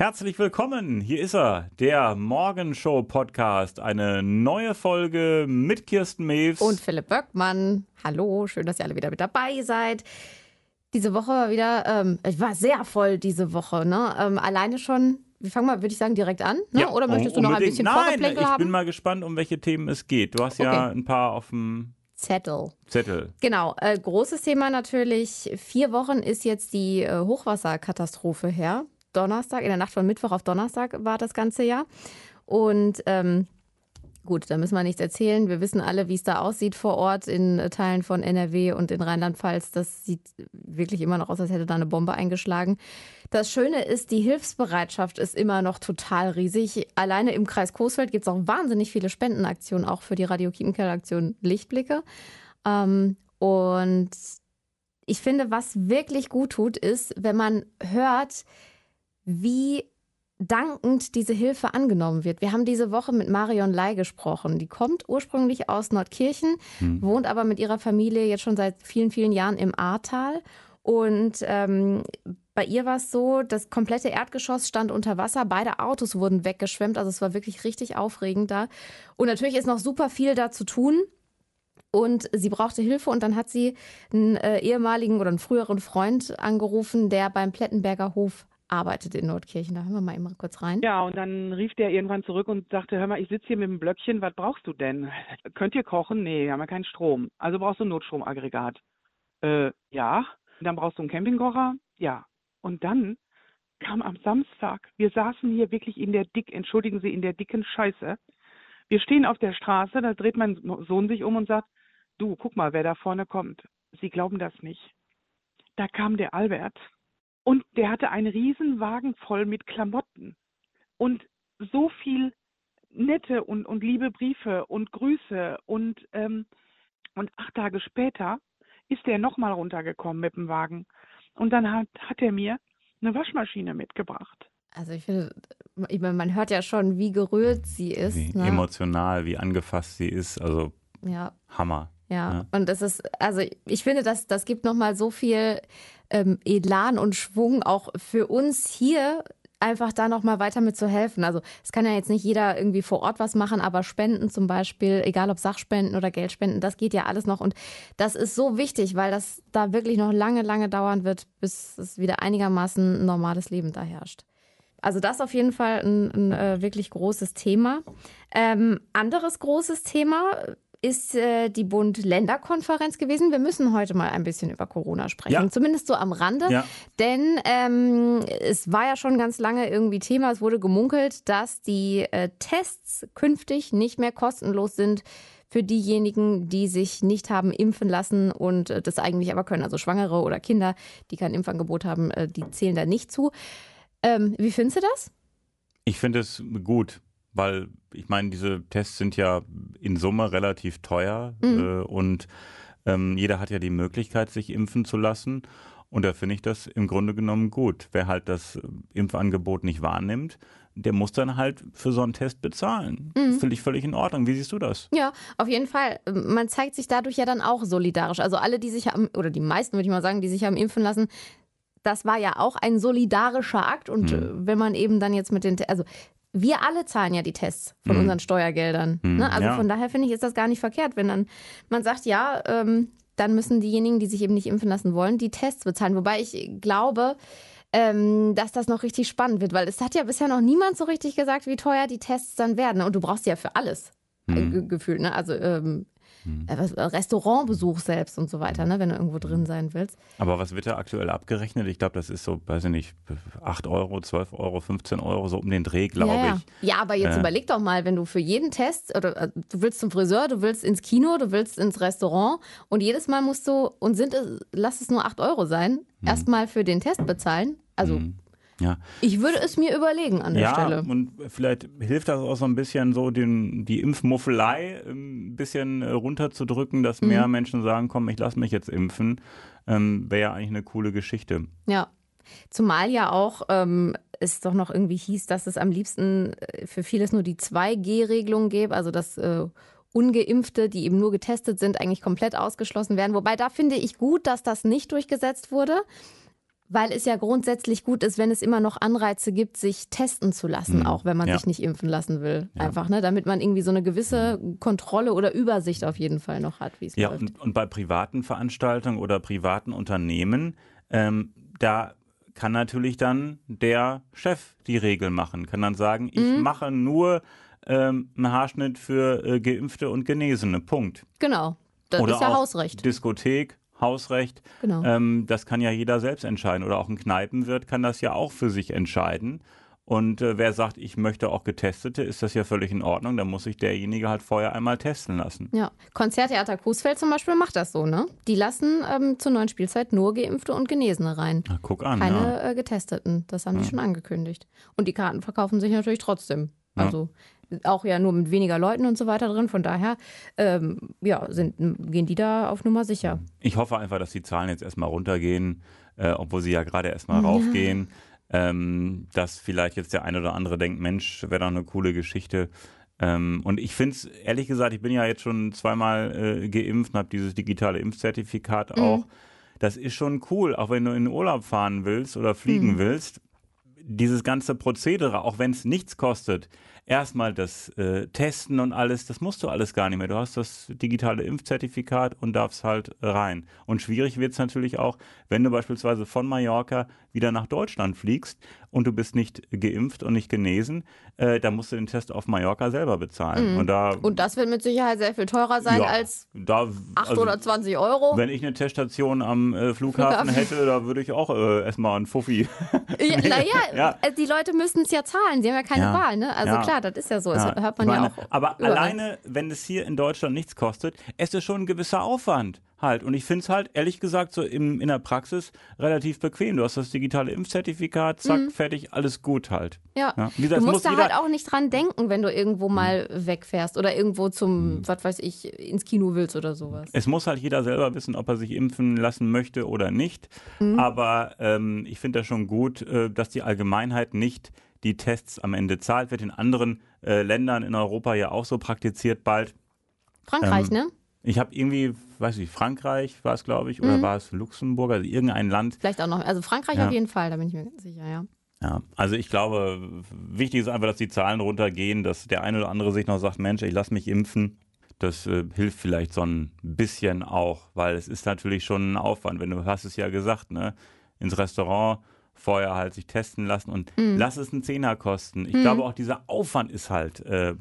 Herzlich willkommen, hier ist er, der Morgenshow Podcast, eine neue Folge mit Kirsten Mews und Philipp Böckmann. Hallo, schön, dass ihr alle wieder mit dabei seid. Diese Woche war wieder, ähm, ich war sehr voll diese Woche, ne? Ähm, alleine schon wir fangen mal, würde ich sagen, direkt an. Ne? Ja, Oder möchtest du noch ein bisschen Nein, ich haben? Ich bin mal gespannt, um welche Themen es geht. Du hast okay. ja ein paar auf dem Zettel. Zettel. Genau. Äh, großes Thema natürlich. Vier Wochen ist jetzt die äh, Hochwasserkatastrophe her. Donnerstag, in der Nacht von Mittwoch auf Donnerstag war das ganze Jahr. Und ähm, Gut, da müssen wir nichts erzählen. Wir wissen alle, wie es da aussieht vor Ort in Teilen von NRW und in Rheinland-Pfalz. Das sieht wirklich immer noch aus, als hätte da eine Bombe eingeschlagen. Das Schöne ist, die Hilfsbereitschaft ist immer noch total riesig. Alleine im Kreis Coesfeld gibt es auch wahnsinnig viele Spendenaktionen, auch für die Radio Kiepenkeller-Aktion Lichtblicke. Ähm, und ich finde, was wirklich gut tut, ist, wenn man hört, wie dankend diese Hilfe angenommen wird. Wir haben diese Woche mit Marion Lai gesprochen. Die kommt ursprünglich aus Nordkirchen, hm. wohnt aber mit ihrer Familie jetzt schon seit vielen, vielen Jahren im Ahrtal. Und ähm, bei ihr war es so, das komplette Erdgeschoss stand unter Wasser, beide Autos wurden weggeschwemmt, also es war wirklich richtig aufregend da. Und natürlich ist noch super viel da zu tun. Und sie brauchte Hilfe und dann hat sie einen äh, ehemaligen oder einen früheren Freund angerufen, der beim Plettenberger Hof arbeitet in Nordkirchen. Da hören wir mal eben kurz rein. Ja, und dann rief der irgendwann zurück und sagte, hör mal, ich sitze hier mit dem Blöckchen, was brauchst du denn? Könnt ihr kochen? Nee, haben wir keinen Strom. Also brauchst du ein Notstromaggregat. Äh, ja. Dann brauchst du einen Campingkocher? Ja. Und dann kam am Samstag, wir saßen hier wirklich in der dick, entschuldigen Sie, in der dicken Scheiße. Wir stehen auf der Straße, da dreht mein Sohn sich um und sagt, du, guck mal, wer da vorne kommt. Sie glauben das nicht. Da kam der Albert und der hatte einen Riesenwagen voll mit Klamotten und so viel nette und, und liebe Briefe und Grüße. Und, ähm, und acht Tage später ist er nochmal runtergekommen mit dem Wagen. Und dann hat, hat er mir eine Waschmaschine mitgebracht. Also ich finde, man hört ja schon, wie gerührt sie ist. Wie ne? emotional, wie angefasst sie ist. Also ja. Hammer. Ja. ja. und das ist, also ich finde, das, das gibt nochmal so viel ähm, Elan und Schwung auch für uns hier einfach da nochmal weiter mit zu helfen. Also es kann ja jetzt nicht jeder irgendwie vor Ort was machen, aber Spenden zum Beispiel, egal ob Sachspenden oder Geldspenden, das geht ja alles noch. Und das ist so wichtig, weil das da wirklich noch lange, lange dauern wird, bis es wieder einigermaßen ein normales Leben da herrscht. Also das auf jeden Fall ein, ein äh, wirklich großes Thema. Ähm, anderes großes Thema, ist äh, die Bund-Länder-Konferenz gewesen. Wir müssen heute mal ein bisschen über Corona sprechen, ja. zumindest so am Rande. Ja. Denn ähm, es war ja schon ganz lange irgendwie Thema. Es wurde gemunkelt, dass die äh, Tests künftig nicht mehr kostenlos sind für diejenigen, die sich nicht haben impfen lassen und äh, das eigentlich aber können. Also Schwangere oder Kinder, die kein Impfangebot haben, äh, die zählen da nicht zu. Ähm, wie findest du das? Ich finde es gut weil ich meine, diese Tests sind ja in Summe relativ teuer mhm. äh, und ähm, jeder hat ja die Möglichkeit, sich impfen zu lassen. Und da finde ich das im Grunde genommen gut. Wer halt das Impfangebot nicht wahrnimmt, der muss dann halt für so einen Test bezahlen. Mhm. Finde ich völlig in Ordnung. Wie siehst du das? Ja, auf jeden Fall. Man zeigt sich dadurch ja dann auch solidarisch. Also alle, die sich haben, oder die meisten würde ich mal sagen, die sich haben impfen lassen, das war ja auch ein solidarischer Akt. Und mhm. wenn man eben dann jetzt mit den, also wir alle zahlen ja die Tests von mhm. unseren Steuergeldern. Mhm, ne? Also ja. von daher finde ich, ist das gar nicht verkehrt, wenn dann man sagt, ja, ähm, dann müssen diejenigen, die sich eben nicht impfen lassen wollen, die Tests bezahlen. Wobei ich glaube, ähm, dass das noch richtig spannend wird, weil es hat ja bisher noch niemand so richtig gesagt, wie teuer die Tests dann werden. Und du brauchst ja für alles mhm. gefühlt. Ne? Also ähm, Mhm. Äh, Restaurantbesuch selbst und so weiter, ne, wenn du irgendwo drin sein willst. Aber was wird da aktuell abgerechnet? Ich glaube, das ist so, weiß ich nicht, 8 Euro, 12 Euro, 15 Euro, so um den Dreh, glaube ja, ja. ich. Ja, aber jetzt äh. überleg doch mal, wenn du für jeden Test, oder äh, du willst zum Friseur, du willst ins Kino, du willst ins Restaurant und jedes Mal musst du, und sind es, lass es nur 8 Euro sein, mhm. erstmal für den Test bezahlen. Also mhm. Ja. Ich würde es mir überlegen an der ja, Stelle. Und vielleicht hilft das auch so ein bisschen so, den, die Impfmuffelei ein bisschen äh, runterzudrücken, dass mehr mhm. Menschen sagen, komm, ich lasse mich jetzt impfen. Ähm, Wäre ja eigentlich eine coole Geschichte. Ja. Zumal ja auch ähm, es doch noch irgendwie hieß, dass es am liebsten äh, für vieles nur die 2G-Regelung gäbe, also dass äh, Ungeimpfte, die eben nur getestet sind, eigentlich komplett ausgeschlossen werden. Wobei da finde ich gut, dass das nicht durchgesetzt wurde Weil es ja grundsätzlich gut ist, wenn es immer noch Anreize gibt, sich testen zu lassen, Mhm. auch wenn man Ja. sich nicht impfen lassen will. Ja. Einfach, ne? Damit man irgendwie so eine gewisse Kontrolle oder Übersicht auf jeden Fall noch hat, wie es Ja, läuft. und, und bei privaten Veranstaltungen oder privaten Unternehmen, ähm, da kann natürlich dann der Chef die Regel machen, kann dann sagen, ich Mhm. mache nur ähm, einen Haarschnitt für äh, Geimpfte und Genesene, Punkt. Genau. Das oder ist ja Hausrecht. Diskothek, Hausrecht, Genau. ähm, das kann ja jeder selbst entscheiden. Oder auch ein Kneipenwirt kann das ja auch für sich entscheiden. Und äh, wer sagt, ich möchte auch Getestete, ist das ja völlig in Ordnung. Dann muss sich derjenige halt vorher einmal testen lassen. Ja, Konzerttheater Coesfeld zum Beispiel macht das so, ne? Die lassen ähm, zur neuen Spielzeit nur Geimpfte und Genesene rein. Na, guck an. ja. Keine äh, Getesteten. Das haben die schon angekündigt. Und die Karten verkaufen sich natürlich trotzdem. Ja. Also auch ja nur mit weniger Leuten und so weiter drin. Von daher, ähm, ja, sind, gehen die da auf Nummer sicher. Ich hoffe einfach, dass die Zahlen jetzt erstmal runtergehen, äh, obwohl sie ja gerade erstmal raufgehen. Ähm, dass vielleicht jetzt der eine oder andere denkt, Mensch, wäre doch eine coole Geschichte. Ähm, und ich finde es, ehrlich gesagt, ich bin ja jetzt schon zweimal äh, geimpft und habe dieses digitale Impfzertifikat auch. Das ist schon cool, auch wenn du in den Urlaub fahren willst oder fliegen willst. Dieses ganze Prozedere, auch wenn es nichts kostet, erstmal das äh, Testen und alles, das musst du alles gar nicht mehr. Du hast das digitale Impfzertifikat und darfst halt rein. Und schwierig wird es natürlich auch, wenn du beispielsweise von Mallorca wieder nach Deutschland fliegst und du bist nicht geimpft und nicht genesen, äh, dann musst du den Test auf Mallorca selber bezahlen. Und da, Und das wird mit Sicherheit sehr viel teurer sein ja, als da, 8 also, oder 20 Euro. Wenn ich eine Teststation am äh, Flughafen Flughafen. hätte, da würde ich auch äh, erstmal einen Fuffi. Ja, naja, Ja. äh, die Leute müssen es ja zahlen. Sie haben ja keine Ja. Wahl, ne? Also klar, das ist ja so. Das hört man ich ja meine, auch. Aber überall. alleine, wenn es hier in Deutschland nichts kostet, es ist schon ein gewisser Aufwand halt. Und ich finde es halt, ehrlich gesagt, so im, in der Praxis relativ bequem. Du hast das digitale Impfzertifikat, zack, fertig, alles gut halt. Ja. Ja. Gesagt, du musst muss da halt auch nicht dran denken, wenn du irgendwo mal wegfährst oder irgendwo zum, was weiß ich, ins Kino willst oder sowas. Es muss halt jeder selber wissen, ob er sich impfen lassen möchte oder nicht. Mhm. Aber ähm, ich finde das schon gut, äh, dass die Allgemeinheit nicht die Tests am Ende zahlt. Wird in anderen äh, Ländern in Europa ja auch so praktiziert bald. Frankreich, Ähm, ne? Ich habe irgendwie, weiß ich, Frankreich war es, glaube ich, oder war es Luxemburg, also irgendein Land. Vielleicht auch noch. Also Frankreich Ja. auf jeden Fall, da bin ich mir ganz sicher, ja. Ja, also ich glaube, wichtig ist einfach, dass die Zahlen runtergehen, dass der eine oder andere sich noch sagt, Mensch, ich lasse mich impfen. Das äh, hilft vielleicht so ein bisschen auch, weil es ist natürlich schon ein Aufwand. Wenn du hast es ja gesagt, ne, ins Restaurant vorher halt sich testen lassen und Mhm. lass es einen Zehner kosten. Ich glaube auch dieser Aufwand ist halt äh, äh,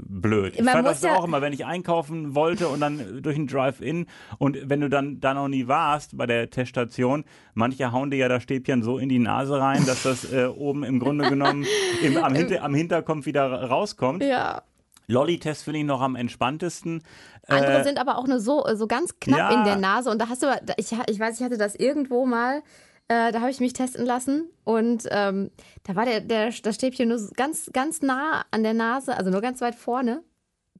blöd. Ich Man fand muss das ja- auch immer, wenn ich einkaufen wollte und dann durch ein Drive-In und wenn du dann da noch nie warst bei der Teststation, manche hauen dir ja das Stäbchen so in die Nase rein, dass das äh, oben im Grunde genommen im, am, Hinter, am Hinterkopf wieder ra- rauskommt. Ja. Lolli-Test finde ich noch am entspanntesten. Andere Äh, sind aber auch nur so, so ganz knapp ja. in der Nase. Und da hast du, ich, ich weiß, ich hatte das irgendwo mal, äh, da habe ich mich testen lassen und ähm, da war der, der, das Stäbchen nur ganz, ganz nah an der Nase, also nur ganz weit vorne.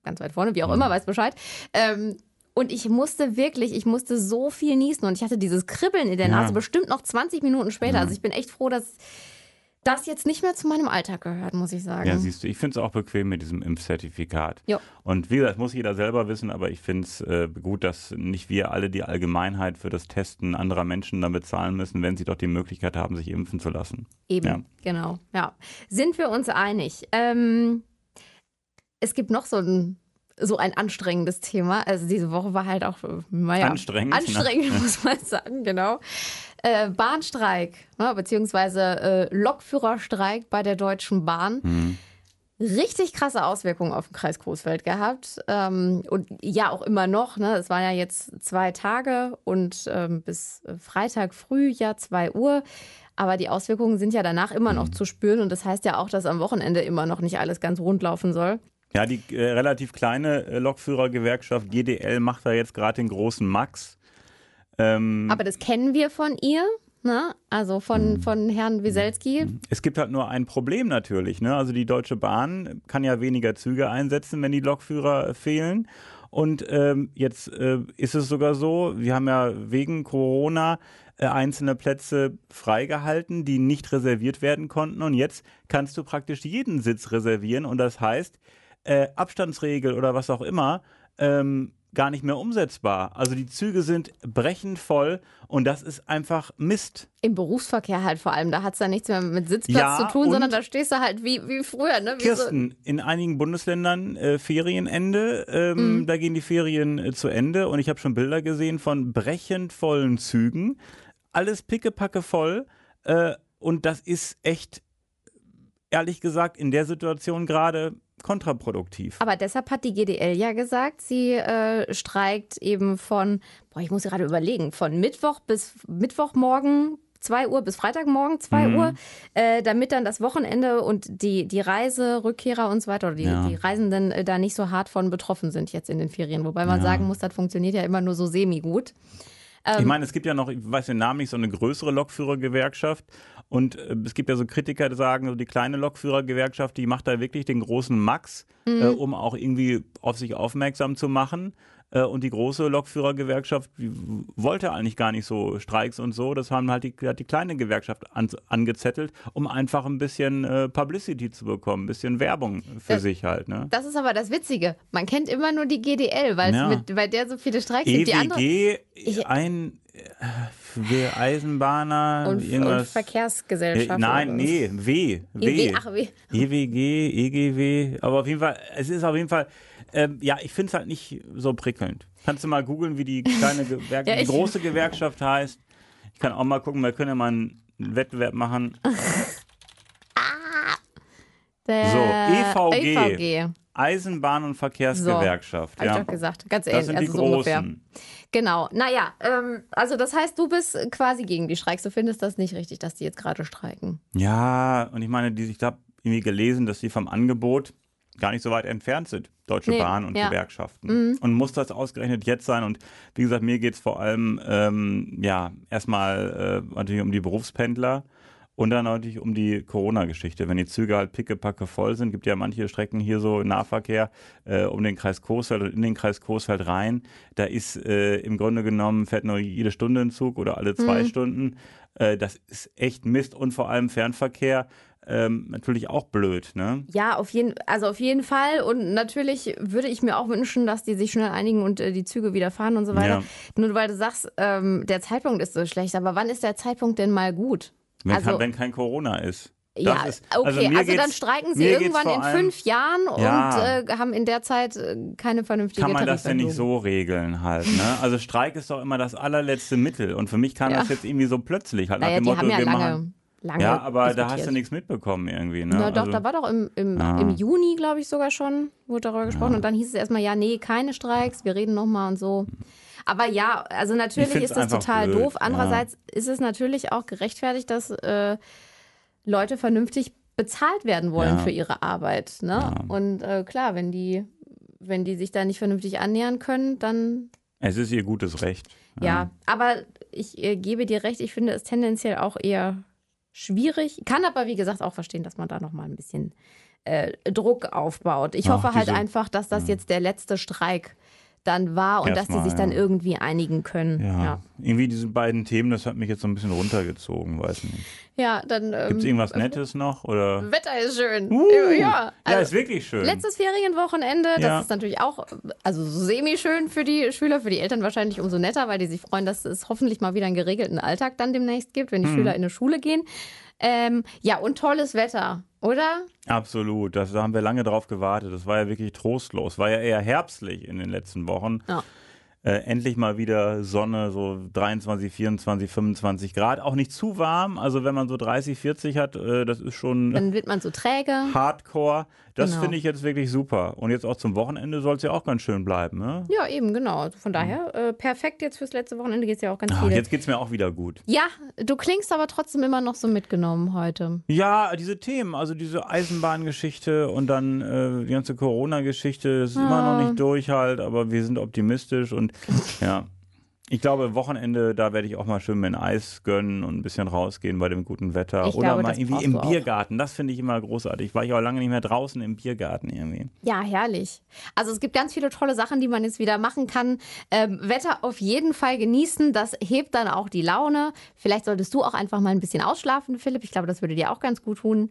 Ganz weit vorne, wie auch immer, weiß Bescheid. Ähm, und ich musste wirklich, ich musste so viel niesen und ich hatte dieses Kribbeln in der Ja. Nase bestimmt noch 20 Minuten später. Also ich bin echt froh, dass das jetzt nicht mehr zu meinem Alltag gehört, muss ich sagen. Ja, siehst du, ich finde es auch bequem mit diesem Impfzertifikat. Jo. Und wie gesagt, muss jeder selber wissen, aber ich finde es äh, gut, dass nicht wir alle die Allgemeinheit für das Testen anderer Menschen dann bezahlen müssen, wenn sie doch die Möglichkeit haben, sich impfen zu lassen. Eben, Ja. genau. Ja. Sind wir uns einig? Ähm, es gibt noch so ein, so ein anstrengendes Thema. Also diese Woche war halt auch, äh, naja, Anstrengend, ne? Anstrengend, muss man sagen, genau. Äh, Bahnstreik, ne, beziehungsweise äh, Lokführerstreik bei der Deutschen Bahn. Mhm. Richtig krasse Auswirkungen auf den Kreis Coesfeld gehabt. Ähm, und ja, auch immer noch. Ne? Es waren ja jetzt zwei Tage und ähm, bis Freitag früh, ja, 2 Uhr. Aber die Auswirkungen sind ja danach immer noch zu spüren. Und das heißt ja auch, dass am Wochenende immer noch nicht alles ganz rund laufen soll. Ja, die äh, relativ kleine äh, Lokführergewerkschaft GDL macht da jetzt gerade den großen Max. Ähm, Aber das kennen wir von ihr. Ne? Also von, von Herrn Wieselski. Es gibt halt nur ein Problem natürlich. Ne? Also die Deutsche Bahn kann ja weniger Züge einsetzen, wenn die Lokführer fehlen. Und ähm, jetzt äh, ist es sogar so, wir haben ja wegen Corona äh, einzelne Plätze freigehalten, die nicht reserviert werden konnten. Und jetzt kannst du praktisch jeden Sitz reservieren. Und das heißt, äh, Abstandsregel oder was auch immer, ähm, gar nicht mehr umsetzbar. Also die Züge sind brechend voll und das ist einfach Mist. Im Berufsverkehr halt vor allem, da hat es dann nichts mehr mit Sitzplatz Ja, zu tun, sondern da stehst du halt wie, wie früher. Ne? Wie so, Kirsten, in einigen Bundesländern äh, Ferienende, ähm, Mhm. da gehen die Ferien äh, zu Ende und ich habe schon Bilder gesehen von brechend vollen Zügen. Alles pickepacke voll äh, und das ist echt, ehrlich gesagt, in der Situation gerade kontraproduktiv. aber deshalb hat die GDL ja gesagt, sie äh, streikt eben von, boah, ich muss gerade überlegen, von Mittwoch bis Mittwochmorgen 2 Uhr bis Freitagmorgen 2 Mhm. Uhr, äh, damit dann das Wochenende und die, die Reiserückkehrer und so weiter oder die, Ja. die Reisenden äh, da nicht so hart von betroffen sind jetzt in den Ferien. Wobei man Ja. sagen muss, das funktioniert ja immer nur so semi-gut. Ähm. Ich meine, es gibt ja noch, ich weiß den Namen nicht, so eine größere Lokführergewerkschaft. Und äh, es gibt ja so Kritiker, die sagen, so die kleine Lokführergewerkschaft, die macht da wirklich den großen Max, Mhm. äh, um auch irgendwie auf sich aufmerksam zu machen. Äh, und die große Lokführergewerkschaft die w- wollte eigentlich gar nicht so Streiks und so. Das haben halt die, hat die kleine Gewerkschaft an, angezettelt, um einfach ein bisschen äh, Publicity zu bekommen, ein bisschen Werbung für Das- sich halt. Ne? Das ist aber das Witzige. Man kennt immer nur die GDL, weil Ja. mit, bei der so viele Streiks gibt. Die andere EWG, Ich- ein äh, für Eisenbahner, und, und irgendwas. Verkehrsgesellschaft. Äh, Nein, nee, W. W. EW, ach, W. EWG, EGW, aber auf jeden Fall, es ist auf jeden Fall, ähm, ja, ich finde es halt nicht so prickelnd. Kannst du mal googeln, wie die kleine Gewerk Ja, die große Gewerkschaft heißt? Ich kann auch mal gucken, wir können ja mal einen Wettbewerb machen. Der So, EVG. EVG. Eisenbahn- und Verkehrsgewerkschaft. Habe ja. ich doch gesagt. Ganz Das ähnlich, sind die also so ungefähr. großen. Genau. Naja, ähm, also das heißt, du bist quasi gegen die Streiks. Du findest das nicht richtig, dass die jetzt gerade streiken. Ja, und ich meine, die, ich habe irgendwie gelesen, dass die vom Angebot gar nicht so weit entfernt sind, Deutsche Nee, Bahn und ja. Mhm. Gewerkschaften. Und muss das ausgerechnet jetzt sein? Und wie gesagt, mir geht es vor allem ähm, ja erstmal äh, natürlich um die Berufspendler und dann natürlich um die Corona-Geschichte. Wenn die Züge halt pickepacke voll sind, gibt ja manche Strecken hier so Nahverkehr äh, um den Kreis Coesfeld und in den Kreis Coesfeld rein. Da ist äh, im Grunde genommen, fährt nur jede Stunde ein Zug oder alle zwei Stunden. Äh, das ist echt Mist und vor allem Fernverkehr ähm, natürlich auch blöd. Ne? Ja, auf jeden, also auf jeden Fall. Und natürlich würde ich mir auch wünschen, dass die sich schnell einigen und äh, die Züge wieder fahren und so weiter. Ja. Nur weil du sagst, ähm, der Zeitpunkt ist so schlecht. Aber wann ist der Zeitpunkt denn mal gut? Wenn, Also- kein, wenn kein Corona ist. Das ja, ist, okay, also, mir dann streiken sie irgendwann in fünf Jahren Ja. und äh, haben in der Zeit äh, keine vernünftige kann man das denn nicht so regeln halt, ne? Also Streik ist doch immer das allerletzte Mittel und für mich kam Ja. das jetzt irgendwie so plötzlich halt Naja, nach dem die Motto, haben ja wir lange, machen. Lange Ja, aber da hast du diskutiert. nichts mitbekommen irgendwie, ne? Na doch, also, da war doch im, im, Ah. im Juni, glaube ich, sogar schon, wurde darüber gesprochen. Und dann hieß es erstmal, ja, nee, keine Streiks, wir reden nochmal und so. Aber ja, also natürlich ist das total blöd, doof. Andererseits ist es natürlich auch gerechtfertigt, dass äh, Leute vernünftig bezahlt werden wollen Ja. für ihre Arbeit. Ne? Ja. Und äh, klar, wenn die, wenn die sich da nicht vernünftig annähern können, dann es ist ihr gutes Recht. ja, aber ich äh, gebe dir recht, ich finde es tendenziell auch eher schwierig. Kann aber, wie gesagt, auch verstehen, dass man da nochmal ein bisschen äh, Druck aufbaut. Ich Ach, hoffe halt einfach, dass das jetzt der letzte Streik dann war und dass die Erstmal, sich dann ja. irgendwie einigen können. Ja. Ja. Irgendwie diese beiden Themen, das hat mich jetzt so ein bisschen runtergezogen, weiß nicht. ja dann. Ähm, Gibt es irgendwas Nettes noch? Oder? Wetter ist schön. Uh, ja, ja, also, ist wirklich schön. Letztes Ferienwochenende, das Ja. ist natürlich auch, also so semi-schön für die Schüler, für die Eltern wahrscheinlich umso netter, weil die sich freuen, dass es hoffentlich mal wieder einen geregelten Alltag dann demnächst gibt, wenn die Mhm. Schüler in eine Schule gehen. Ähm, ja, und tolles Wetter, oder? Absolut, das, da haben wir lange drauf gewartet. Das war ja wirklich trostlos. War ja eher herbstlich in den letzten Wochen. Ja. Äh, endlich mal wieder Sonne, so 23, 24, 25 Grad. Auch nicht zu warm. Also wenn man so 30, 40 hat, äh, das ist schon Dann wird man so träge. Hardcore. Das Genau. finde ich jetzt wirklich super. Und jetzt auch zum Wochenende soll es ja auch ganz schön bleiben. Ne? Ja, eben, genau. Also Von daher, äh, perfekt jetzt fürs letzte Wochenende geht es ja auch ganz Ah, viele. jetzt geht es mir auch wieder gut. Ja, du klingst aber trotzdem immer noch so mitgenommen heute. Ja, diese Themen, also diese Eisenbahngeschichte und dann äh, die ganze Corona-Geschichte, das ist immer Ah. noch nicht durch halt, aber wir sind optimistisch und ja. Ich glaube, Wochenende, da werde ich auch mal schön mit Eis gönnen und ein bisschen rausgehen bei dem guten Wetter. Ich Oder glaube, mal irgendwie im du auch. Biergarten. Das finde ich immer großartig. War ich auch lange nicht mehr draußen im Biergarten irgendwie. Ja, herrlich. Also es gibt ganz viele tolle Sachen, die man jetzt wieder machen kann. Ähm, Wetter auf jeden Fall genießen, das hebt dann auch die Laune. Vielleicht solltest du auch einfach mal ein bisschen ausschlafen, Philipp. Ich glaube, das würde dir auch ganz gut tun.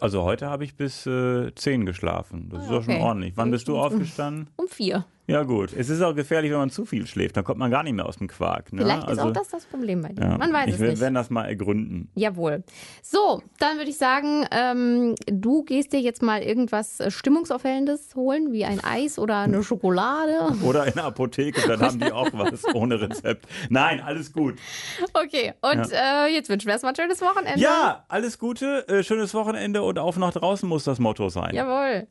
Also heute habe ich bis äh, 10 geschlafen. Das ist doch schon okay. ordentlich. Wann bist du aufgestanden? Um vier. Ja gut, es ist auch gefährlich, wenn man zu viel schläft, dann kommt man gar nicht mehr aus dem Quark. Ne? Vielleicht ist auch das das Problem bei dir. ja, Man weiß ich es will- nicht. werden das mal ergründen. Jawohl. So, dann würde ich sagen, ähm, du gehst dir jetzt mal irgendwas äh, Stimmungsaufhellendes holen, wie ein Eis oder eine Schokolade. Oder in der Apotheke, dann haben die auch was ohne Rezept. Nein, alles gut. Okay, und äh, jetzt wünschen wir erstmal ein schönes Wochenende. Ja, alles Gute, äh, schönes Wochenende und auf nach draußen muss das Motto sein. Jawohl.